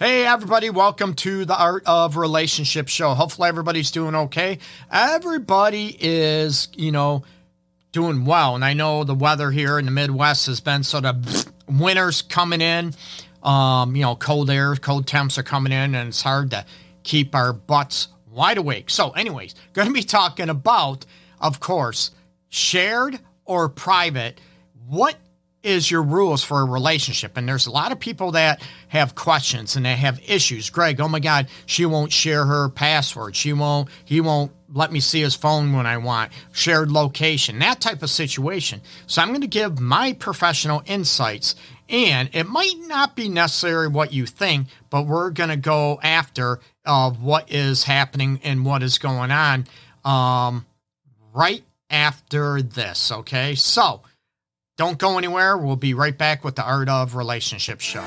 Hey, everybody, welcome to the Art of Relationship show. Hopefully, everybody's doing okay. Everybody is, you know, doing well. And I know the weather here in the Midwest has been sort of winter's coming in. Um, you know, cold air, cold temps are coming in, and it's hard to keep our butts wide awake. So, anyways, going to be talking about, of course, shared or private. What is your rules for a relationship? And there's a lot of people that have questions and they have issues. Greg, oh my God, she won't share her password. She won't, he won't let me see his phone when I want, shared location, that type of situation. So I'm going to give my professional insights. And it might not be necessarily what you think, but we're going to go after of uh, what is happening and what is going on um, right after this. Okay. So don't go anywhere. We'll be right back with the Art of Relationship show.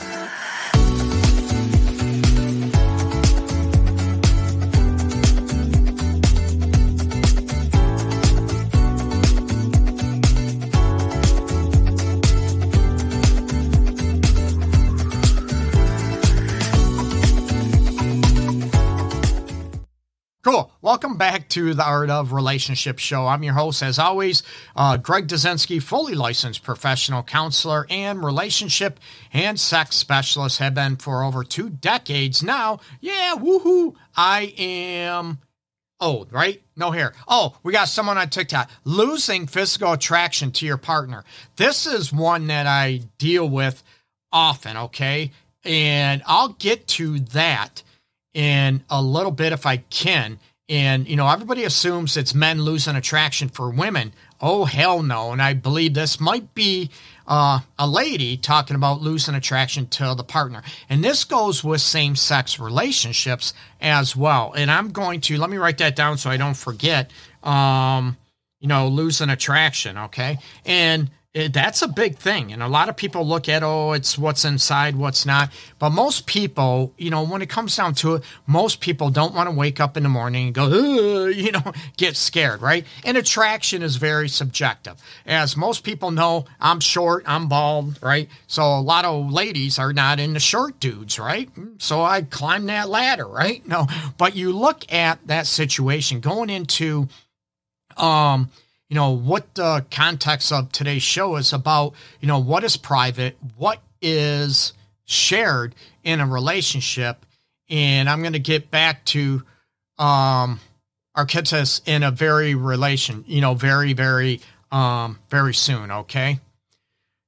Welcome back to the Art of Relationship Show. I'm your host, as always, uh, Greg Dudzinski, fully licensed professional counselor and relationship and sex specialist. Have been for over two decades now. Yeah, woohoo! I am old, right? No hair. Oh, we got someone on TikTok. Losing physical attraction to your partner. This is one that I deal with often, okay? And I'll get to that in a little bit if I can. And, you know, everybody assumes it's men losing attraction for women. Oh, hell no. And I believe this might be uh, a lady talking about losing attraction to the partner. And this goes with same sex relationships as well. And I'm going to, let me write that down so I don't forget, um, you know, losing attraction. Okay. And it, that's a big thing. And a lot of people look at, oh, it's what's inside, what's not. But most people, you know, when it comes down to it, most people don't want to wake up in the morning and go, you know, get scared, right? And attraction is very subjective. As most people know, I'm short, I'm bald, right? So a lot of ladies are not into short dudes, right? So I climb that ladder, right? No, but you look at that situation going into, um, you know, what the context of today's show is about, you know, what is private, what is shared in a relationship. And I'm going to get back to um, kids in a very relation, you know, very, very, um, very soon. Okay.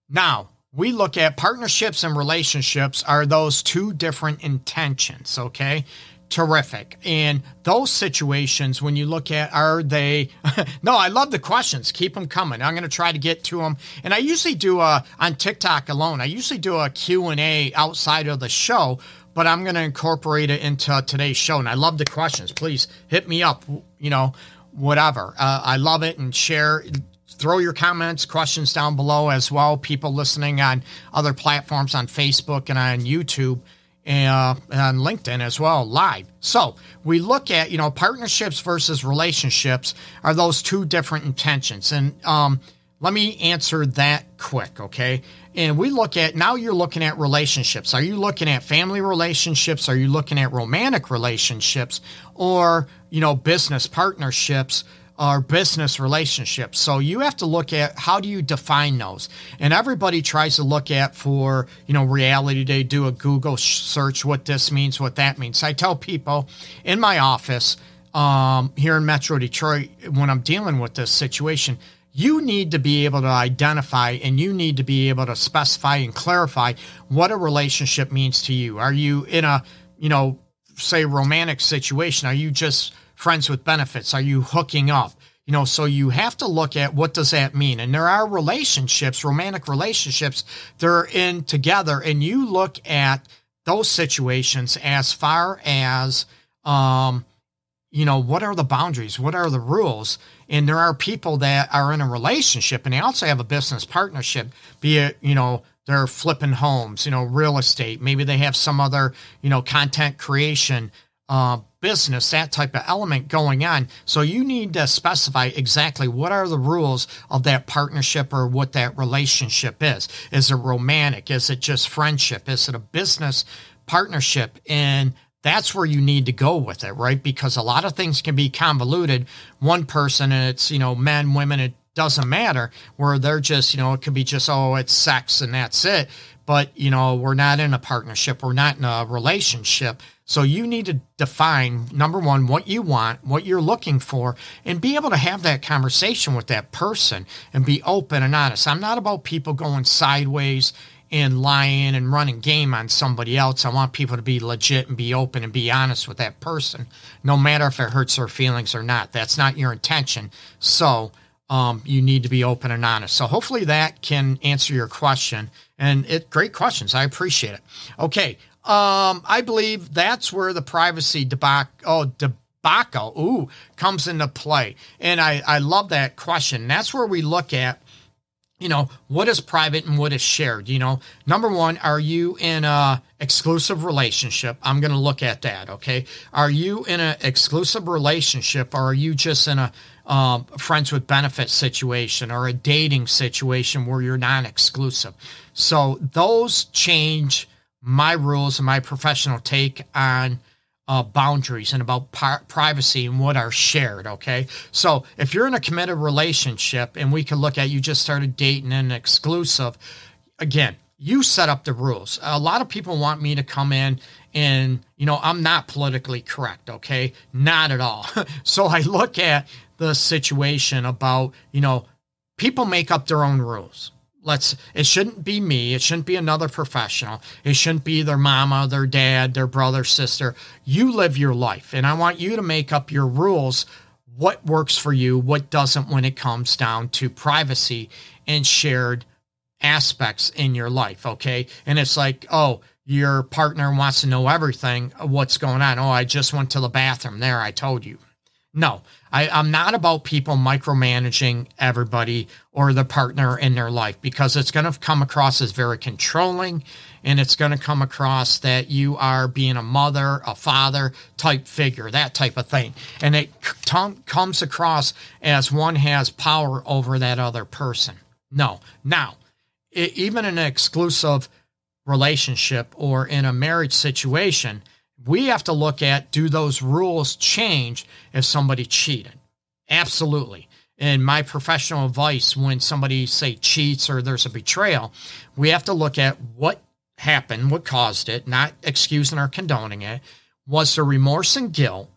Now, we look at partnerships and relationships are those two different intentions. Okay terrific. And those situations, when you look at, are they? no, I love the questions. Keep them coming. I'm going to try to get to them. And I usually do a on TikTok alone. I usually do a Q and A outside of the show, but I'm going to incorporate it into today's show. And I love the questions. Please hit me up. You know, whatever. Uh, I love it and share throw your comments, questions down below as well. People listening on other platforms on Facebook and on YouTube uh, on LinkedIn as well, live. So we look at, you know, partnerships versus relationships are those two different intentions. And um, let me answer that quick, okay? And we look at, now you're looking at relationships. Are you looking at family relationships? Are you looking at romantic relationships or, you know, business partnerships? Our business relationships. So you have to look at how do you define those? And everybody tries to look at for, you know, reality. They do a Google search what this means, what that means. I tell people in my office um, here in Metro Detroit when I'm dealing with this situation, you need to be able to identify and you need to be able to specify and clarify what a relationship means to you. Are you in a, you know, say romantic situation? Are you just friends with benefits? Are you hooking up? You know, so you have to look at what does that mean? And there are relationships, romantic relationships, they're in together, and you look at those situations as far as um, you know, what are the boundaries? What are the rules? And there are people that are in a relationship and they also have a business partnership, be it, you know, they're flipping homes, you know, real estate. Maybe they have some other, you know, content creation uh, business, that type of element going on. So you need to specify exactly what are the rules of that partnership or what that relationship is. Is it romantic? Is it just friendship? Is it a business partnership and that's where you need to go with it, right? Because a lot of things can be convoluted. One person, and it's, you know, men, women, it doesn't matter, where they're just, you know, it could be just, oh, it's sex and that's it. But, you know, we're not in a partnership, we're not in a relationship. So you need to define number one, what you want, what you're looking for, and be able to have that conversation with that person and be open and honest. I'm not about people going sideways and lying and running game on somebody else. I want people to be legit and be open and be honest with that person, no matter if it hurts their feelings or not. That's not your intention. So um, you need to be open and honest. So hopefully that can answer your question. And it great questions. I appreciate it. Okay, um, I believe that's where the privacy debacle, oh, debacle, ooh, comes into play. And I, I love that question. That's where we look at, you know, what is private and what is shared. You know, number one, are you in a exclusive relationship? I'm going to look at that. Okay, are you in an exclusive relationship, or are you just in a um, friends with benefits situation or a dating situation where you're non exclusive? So those change my rules and my professional take on uh, boundaries and about privacy and what are shared. Okay. So if you're in a committed relationship and we can look at you just started dating an exclusive, again, you set up the rules. A lot of people want me to come in and, you know, I'm not politically correct. Okay. Not at all. so I look at the situation about, you know, people make up their own rules let's it shouldn't be me. It shouldn't be another professional. It shouldn't be their mama their dad their brother sister. You live your life and i want you to make up your rules. What works for you what doesn't when it comes down to privacy and shared aspects in your life okay? And it's like oh your partner wants to know everything uh, what's going on. Oh i just went to the bathroom. There i told you. No, I, I'm not about people micromanaging everybody or the partner in their life because it's going to come across as very controlling and it's going to come across that you are being a mother, a father type figure, that type of thing. And it t- comes across as one has power over that other person. No. Now, it, even in an exclusive relationship or in a marriage situation, we have to look at do those rules change if somebody cheated? Absolutely. And my professional advice, when somebody say cheats or there's a betrayal, we have to look at what happened, what caused it, not excusing or condoning it. Was there remorse and guilt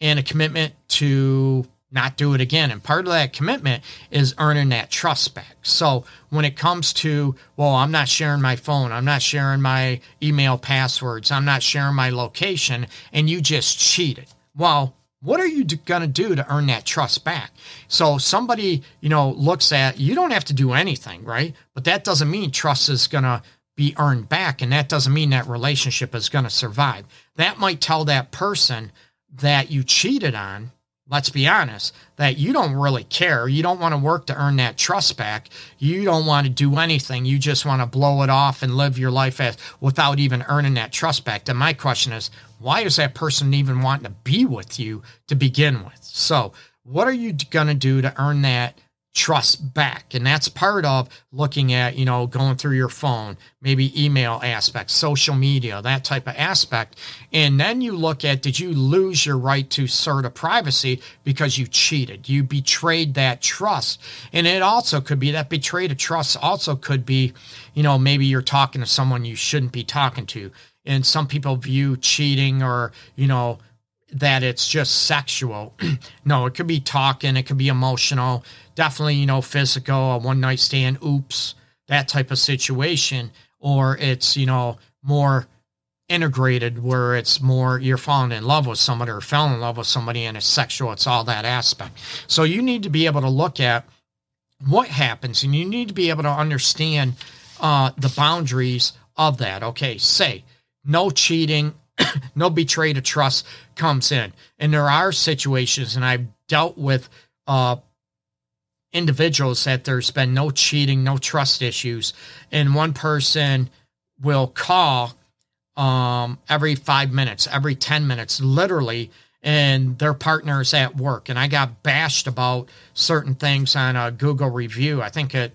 and a commitment to not do it again. And part of that commitment is earning that trust back. So when it comes to, well, I'm not sharing my phone, I'm not sharing my email passwords, I'm not sharing my location, and you just cheated. Well, what are you going to do to earn that trust back? So somebody, you know, looks at, you don't have to do anything, right? But that doesn't mean trust is going to be earned back. And that doesn't mean that relationship is going to survive. That might tell that person that you cheated on let's be honest, that you don't really care. You don't want to work to earn that trust back. You don't want to do anything. You just want to blow it off and live your life as without even earning that trust back. Then my question is, why is that person even wanting to be with you to begin with? So, what are you going to do to earn that trust back. And that's part of looking at, you know, going through your phone, maybe email aspects, social media, that type of aspect. And then you look at did you lose your right to assert a privacy because you cheated? You betrayed that trust. And it also could be that betrayed a trust also could be, you know, maybe you're talking to someone you shouldn't be talking to. And some people view cheating or, you know, that it's just sexual. no, it could be talking, it could be emotional, definitely, you know, physical, a one night stand, oops, that type of situation. Or it's, you know, more integrated where it's more you're falling in love with somebody or fell in love with somebody and it's sexual, it's all that aspect. So you need to be able to look at what happens and you need to be able to understand uh, the boundaries of that. Okay, say no cheating, no betrayed of trust comes in. And there are situations, and I've dealt with uh, individuals that there's been no cheating, no trust issues, and one person will call um, every five minutes, every 10 minutes, literally, and their partner's at work. And I got bashed about certain things on a Google review. I think it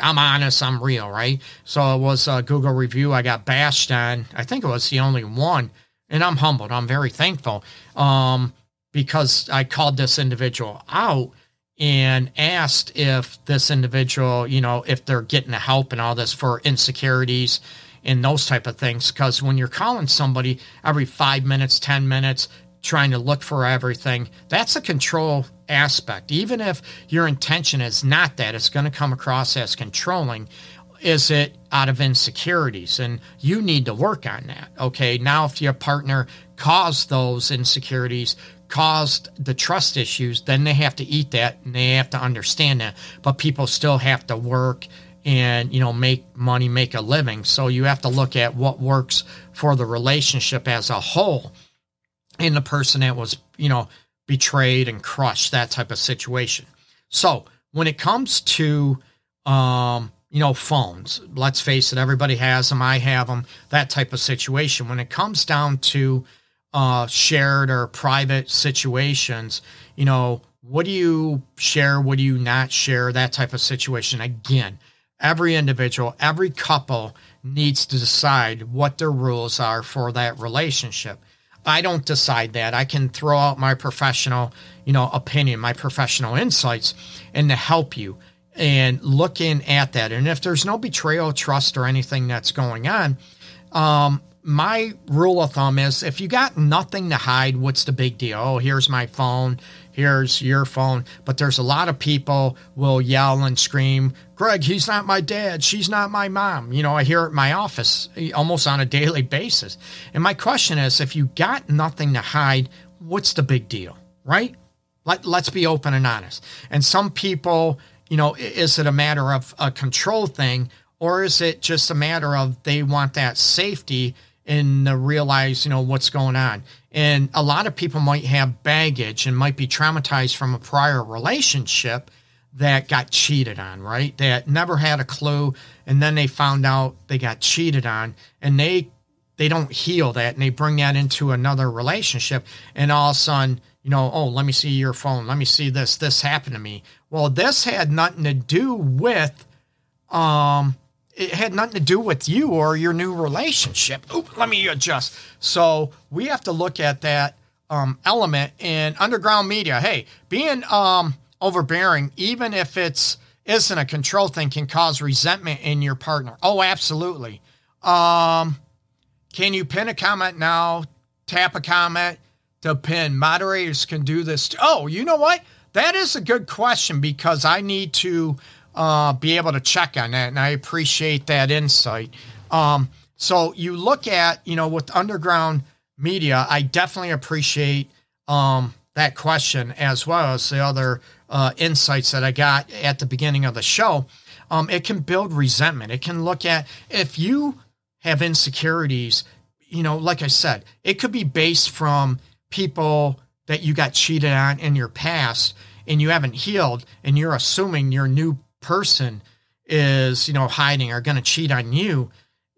I'm honest, I'm real, right? So it was a Google review I got bashed on. I think it was the only one, and I'm humbled. I'm very thankful um, because I called this individual out and asked if this individual, you know, if they're getting the help and all this for insecurities and those type of things. Because when you're calling somebody every five minutes, ten minutes, trying to look for everything, that's a control aspect. Even if your intention is not that, it's going to come across as controlling. Is it out of insecurities? And you need to work on that. Okay. Now, if your partner caused those insecurities, caused the trust issues, then they have to eat that and they have to understand that. But people still have to work and you know make money, make a living. So you have to look at what works for the relationship as a whole in the person that was you know betrayed and crushed, that type of situation. So when it comes to um, you know phones, let's face it, everybody has them. I have them. That type of situation. When it comes down to uh, shared or private situations, you know, what do you share? What do you not share? That type of situation. Again, every individual, every couple needs to decide what their rules are for that relationship. I don't decide that. I can throw out my professional, you know, opinion, my professional insights, and to help you and looking at that. And if there's no betrayal, trust, or anything that's going on, um, my rule of thumb is if you got nothing to hide, what's the big deal? Oh, here's my phone, here's your phone. But there's a lot of people will yell and scream, Greg, he's not my dad, she's not my mom. You know, I hear it in my office eh, almost on a daily basis. And my question is if you got nothing to hide, what's the big deal? Right? Let, let's be open and honest. And some people, you know, is it a matter of a control thing or is it just a matter of they want that safety and realize, you know, what's going on. And a lot of people might have baggage and might be traumatized from a prior relationship that got cheated on, right? That never had a clue and then they found out they got cheated on and they they don't heal that and they bring that into another relationship and all of a sudden, you know, oh, let me see your phone. Let me see this. This happened to me. Well, this had nothing to do with um it had nothing to do with you or your new relationship. Oop, let me adjust. So we have to look at that um, element in underground media. Hey, being um, overbearing, even if it's isn't a control thing, can cause resentment in your partner. Oh, absolutely. Um, can you pin a comment now? Tap a comment to pin. Moderators can do this. Oh, you know what? That is a good question because I need to uh, be able to check on that. And I appreciate that insight. Um, so you look at, you know, with underground media, I definitely appreciate um, that question as well as the other uh, insights that I got at the beginning of the show. Um, it can build resentment. It can look at if you have insecurities, you know, like I said, it could be based from people that you got cheated on in your past and you haven't healed and you're assuming your new person is, you know, hiding or going to cheat on you,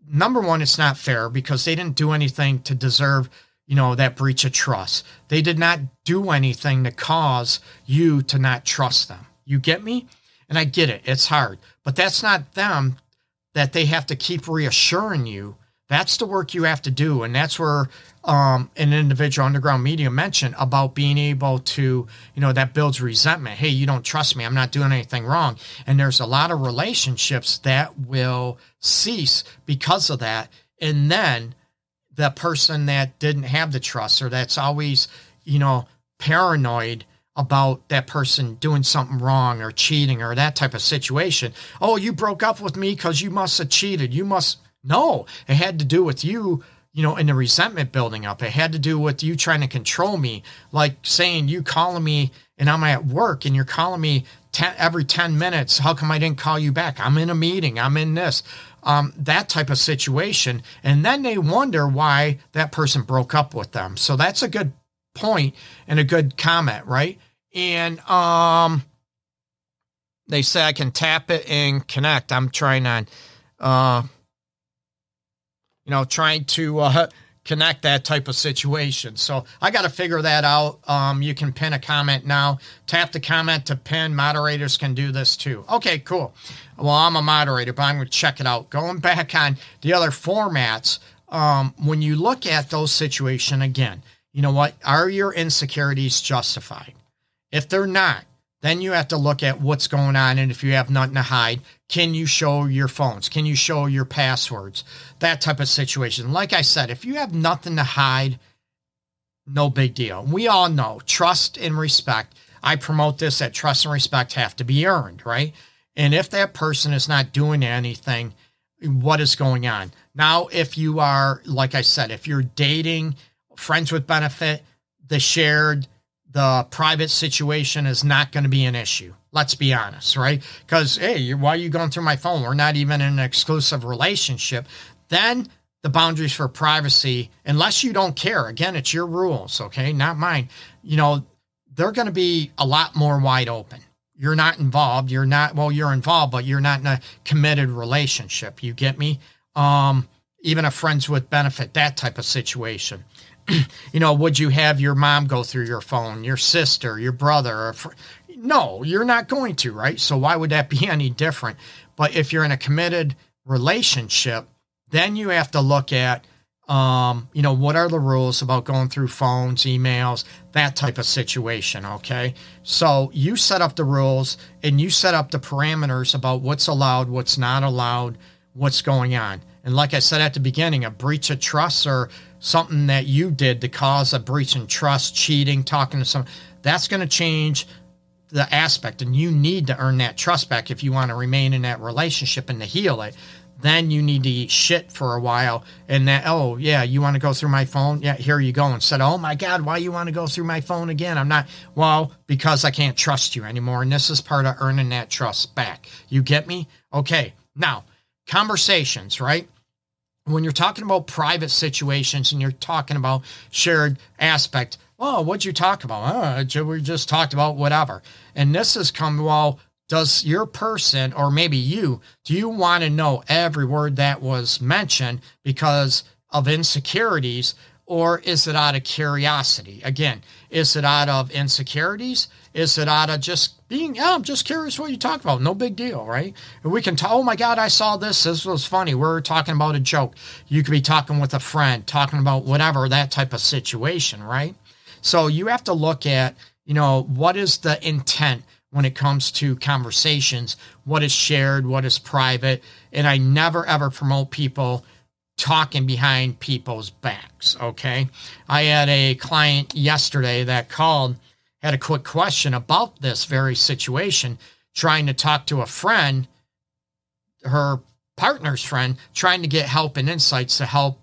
number one, it's not fair because they didn't do anything to deserve, you know, that breach of trust. They did not do anything to cause you to not trust them. You get me? And I get it. It's hard, but that's not them that they have to keep reassuring you. That's the work you have to do. And that's where um, an individual underground media mentioned about being able to, you know, that builds resentment. Hey, you don't trust me. I'm not doing anything wrong. And there's a lot of relationships that will cease because of that. And then the person that didn't have the trust or that's always, you know, paranoid about that person doing something wrong or cheating or that type of situation. Oh, you broke up with me because you must have cheated. You must. No, it had to do with you you know, and the resentment building up. It had to do with you trying to control me, like saying you calling me and I'm at work and you're calling me ten, every 10 minutes. How come I didn't call you back? I'm in a meeting. I'm in this. Um, that type of situation. And then they wonder why that person broke up with them. So that's a good point and a good comment, right? And um, they say I can tap it and connect. I'm trying on. Uh, you know, trying to uh, connect that type of situation. So I got to figure that out. Um, you can pin a comment now. Tap the comment to pin. Moderators can do this too. Okay, cool. Well, I'm a moderator, but I'm going to check it out. Going back on the other formats, um, when you look at those situations again, you know what? Are your insecurities justified? If they're not, then you have to look at what's going on. And if you have nothing to hide, can you show your phones? Can you show your passwords? That type of situation. Like I said, if you have nothing to hide, no big deal. We all know trust and respect. I promote this that trust and respect have to be earned, right? And if that person is not doing anything, what is going on? Now, if you are, like I said, if you're dating, friends with benefit, the shared the private situation is not going to be an issue. Let's be honest, right? Because, hey, why are you going through my phone? We're not even in an exclusive relationship. Then the boundaries for privacy, unless you don't care, again, it's your rules, okay? Not mine. You know, they're going to be a lot more wide open. You're not involved. You're not, well, you're involved, but you're not in a committed relationship. You get me? Um, even a friends with benefit, that type of situation. you know, would you have your mom go through your phone, your sister, your brother? Fr- no, you're not going to, right? So why would that be any different? But if you're in a committed relationship, then you have to look at, um, you know, what are the rules about going through phones, emails, that type of situation. Okay. So you set up the rules and you set up the parameters about what's allowed, what's not allowed, what's going on. And like I said at the beginning, a breach of trust or something that you did to cause a breach in trust, cheating, talking to someone, that's going to change the aspect. And you need to earn that trust back if you want to remain in that relationship and to heal it. Then you need to eat shit for a while. And that, oh, yeah, you want to go through my phone? Yeah, here you go. Instead, oh my God, why you want to go through my phone again? I'm not, well, because I can't trust you anymore. And this is part of earning that trust back. You get me? Okay. Now, conversations, right? when you're talking about private situations and you're talking about shared aspect, well, what'd you talk about? Oh, we just talked about whatever. And this has come, well, does your person or maybe you, do you want to know every word that was mentioned because of insecurities or is it out of curiosity? Again, is it out of insecurities? Is it out of just being, yeah, I'm just curious what you talk about. No big deal, right? we can talk, oh my God, I saw this. This was funny. We are talking about a joke. You could be talking with a friend, talking about whatever, that type of situation, right? So you have to look at, you know, what is the intent when it comes to conversations? What is shared? What is private? And I never ever promote people talking behind people's backs, okay? I had a client yesterday that called had a quick question about this very situation, trying to talk to a friend, her partner's friend, trying to get help and insights to help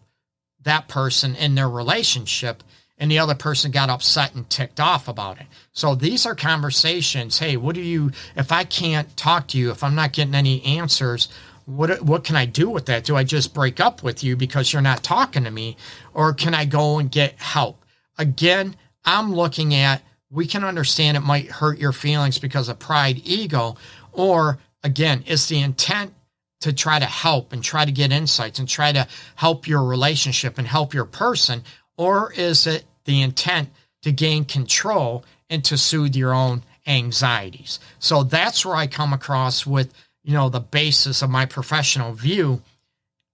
that person in their relationship. And the other person got upset and ticked off about it. So these are conversations. Hey, what do you, if I can't talk to you, if I'm not getting any answers, what, what can I do with that? Do I just break up with you because you're not talking to me? Or can I go and get help? Again, I'm looking at we can understand it might hurt your feelings because of pride, ego, or again, it's the intent to try to help and try to get insights and try to help your relationship and help your person, or is it the intent to gain control and to soothe your own anxieties? So that's where I come across with, you know, the basis of my professional view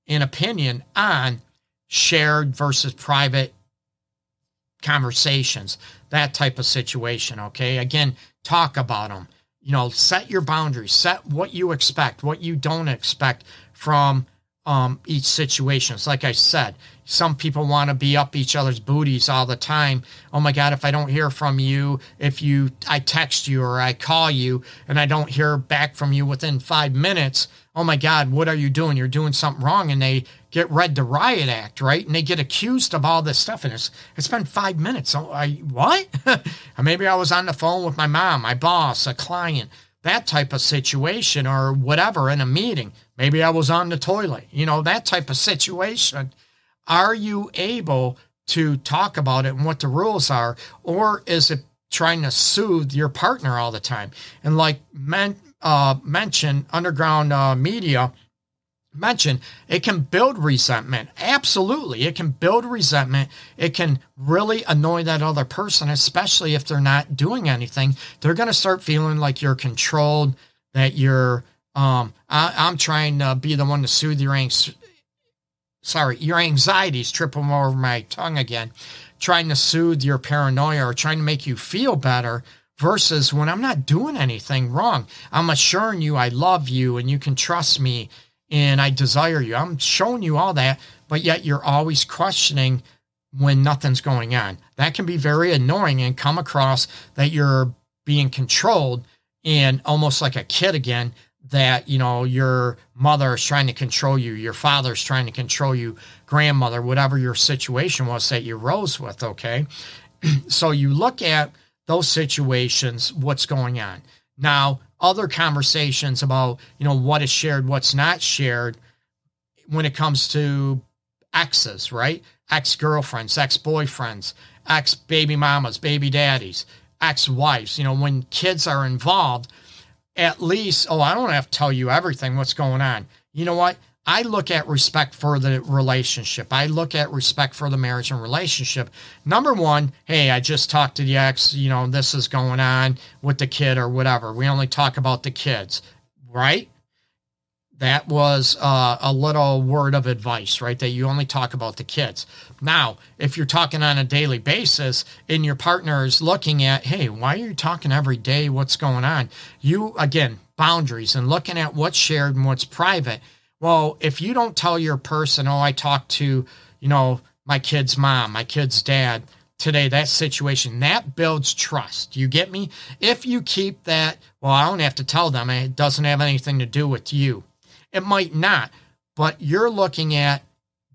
and opinion on shared versus private conversations that type of situation. Okay. Again, talk about them. You know, set your boundaries, set what you expect, what you don't expect from um, each situation. It's like I said, some people want to be up each other's booties all the time. Oh my God, if I don't hear from you, if you, I text you or I call you and I don't hear back from you within five minutes, oh my God, what are you doing? You're doing something wrong. And they get read the riot act, right? And they get accused of all this stuff. And it's, it's been five minutes. So I, what? Maybe I was on the phone with my mom, my boss, a client, that type of situation or whatever in a meeting. Maybe I was on the toilet, you know, that type of situation. Are you able to talk about it and what the rules are? Or is it trying to soothe your partner all the time? And like men, uh, mentioned, underground uh, media, mentioned, it can build resentment. Absolutely. It can build resentment. It can really annoy that other person, especially if they're not doing anything. They're going to start feeling like you're controlled, that you're, um, I, am trying to be the one to soothe your anxiety. Sorry, your anxieties, tripping over my tongue again, trying to soothe your paranoia or trying to make you feel better versus when I'm not doing anything wrong. I'm assuring you I love you and you can trust me and I desire you. I'm showing you all that, but yet you're always questioning when nothing's going on. That can be very annoying and come across that you're being controlled and almost like a kid again that you know your mother is trying to control you your father's trying to control you grandmother whatever your situation was that you rose with okay so you look at those situations what's going on now other conversations about you know what is shared what's not shared when it comes to exes right? Ex-girlfriends ex-boyfriends ex-baby mamas baby daddies ex-wives. You know when kids are involved at least oh i don't have to tell you everything what's going on. You know what I look at respect for the relationship. I look at respect for the marriage and relationship. Number one, hey, I just talked to the ex, you know, this is going on with the kid or whatever. We only talk about the kids, right? That was uh, a little word of advice, right? That you only talk about the kids. Now, if you're talking on a daily basis and your partner is looking at, hey, why are you talking every day? What's going on? You, again, boundaries and looking at what's shared and what's private well, if you don't tell your person, oh, I talked to, you know, my kid's mom, my kid's dad today, that situation, that builds trust. You get me? If you keep that, well, I don't have to tell them, it doesn't have anything to do with you. It might not, but you're looking at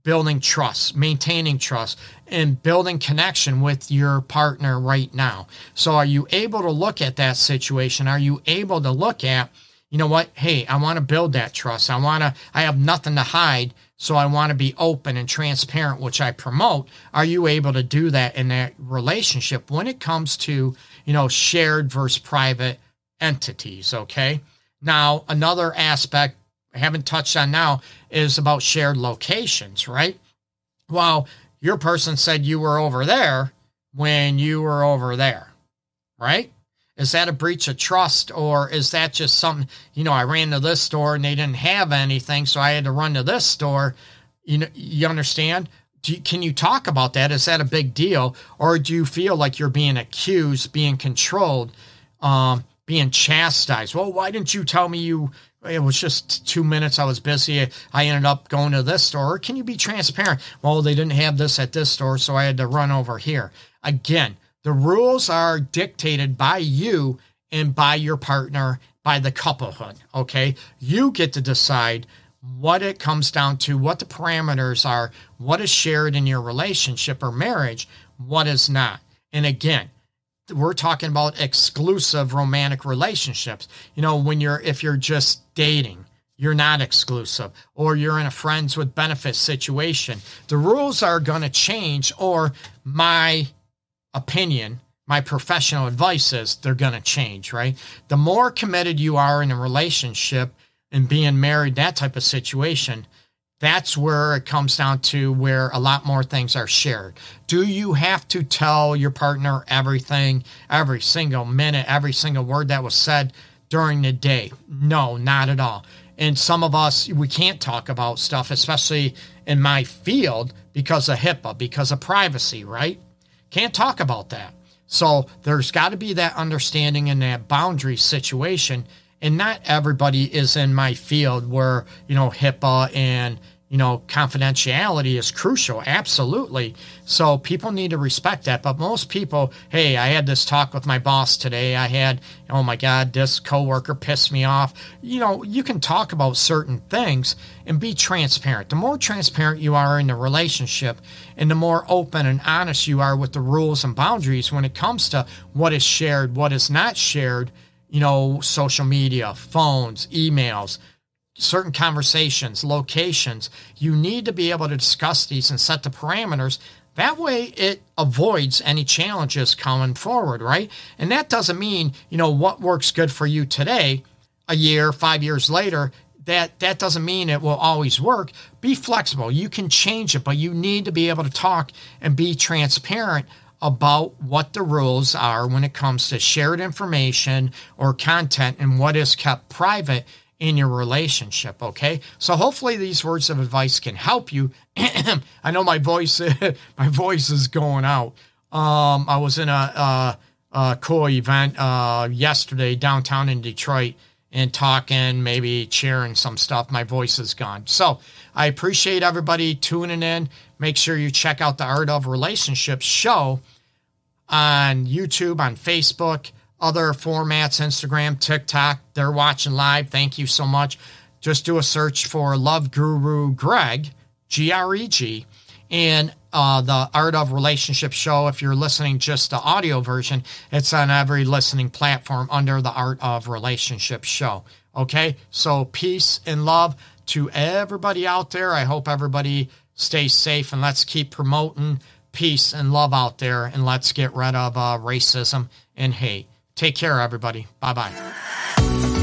building trust, maintaining trust, and building connection with your partner right now. So, are you able to look at that situation? Are you able to look at, you know what? Hey, I want to build that trust. I want to, I have nothing to hide. So I want to be open and transparent, which I promote. Are you able to do that in that relationship when it comes to, you know, shared versus private entities? Okay. Now, another aspect I haven't touched on now is about shared locations, right? Well, your person said you were over there when you were over there, right? Is that a breach of trust or is that just something, you know, I ran to this store and they didn't have anything, so I had to run to this store. You know, you understand? You, can you talk about that? Is that a big deal? Or do you feel like you're being accused, being controlled, um, being chastised? Well, why didn't you tell me you it was just two minutes. I was busy. I ended up going to this store. Can you be transparent? Well, they didn't have this at this store, so I had to run over here. Again, the rules are dictated by you and by your partner, by the couplehood. Okay. You get to decide what it comes down to, what the parameters are, what is shared in your relationship or marriage, what is not. And again, we're talking about exclusive romantic relationships. You know, when you're, if you're just dating, you're not exclusive, or you're in a friends with benefits situation. The rules are going to change, or my opinion, my professional advice is they're going to change, right? The more committed you are in a relationship and being married, that type of situation, that's where it comes down to where a lot more things are shared. Do you have to tell your partner everything, every single minute, every single word that was said during the day? No, not at all. And some of us, we can't talk about stuff, especially in my field, because of HIPAA, because of privacy, right? Can't talk about that. So there's got to be that understanding in that boundary situation. And not everybody is in my field where, you know, HIPAA and you know, confidentiality is crucial. Absolutely. So people need to respect that. But most people, hey, I had this talk with my boss today. I had, oh my God, this coworker pissed me off. You know, you can talk about certain things and be transparent. The more transparent you are in the relationship and the more open and honest you are with the rules and boundaries when it comes to what is shared, what is not shared, you know, social media, phones, emails, certain conversations, locations, you need to be able to discuss these and set the parameters. That way it avoids any challenges coming forward, right? And that doesn't mean, you know, what works good for you today, a year, five years later, that that doesn't mean it will always work. Be flexible. You can change it, but you need to be able to talk and be transparent about what the rules are when it comes to shared information or content and what is kept private in your relationship. Okay, so hopefully these words of advice can help you. I know my voice, my voice is going out. Um, I was in a, a, a cool event uh, yesterday downtown in Detroit and talking, maybe cheering some stuff. My voice is gone. So I appreciate everybody tuning in. Make sure you check out the Art of Relationships show on YouTube, on Facebook, other formats, Instagram, TikTok. They're watching live. Thank you so much. Just do a search for Love Guru Greg, G R E G, and uh, the Art of Relationship show. If you're listening just the audio version, it's on every listening platform under the Art of Relationship show. Okay, so peace and love to everybody out there. I hope everybody stays safe and let's keep promoting peace and love out there and let's get rid of uh, racism and hate. Take care, everybody. Bye bye.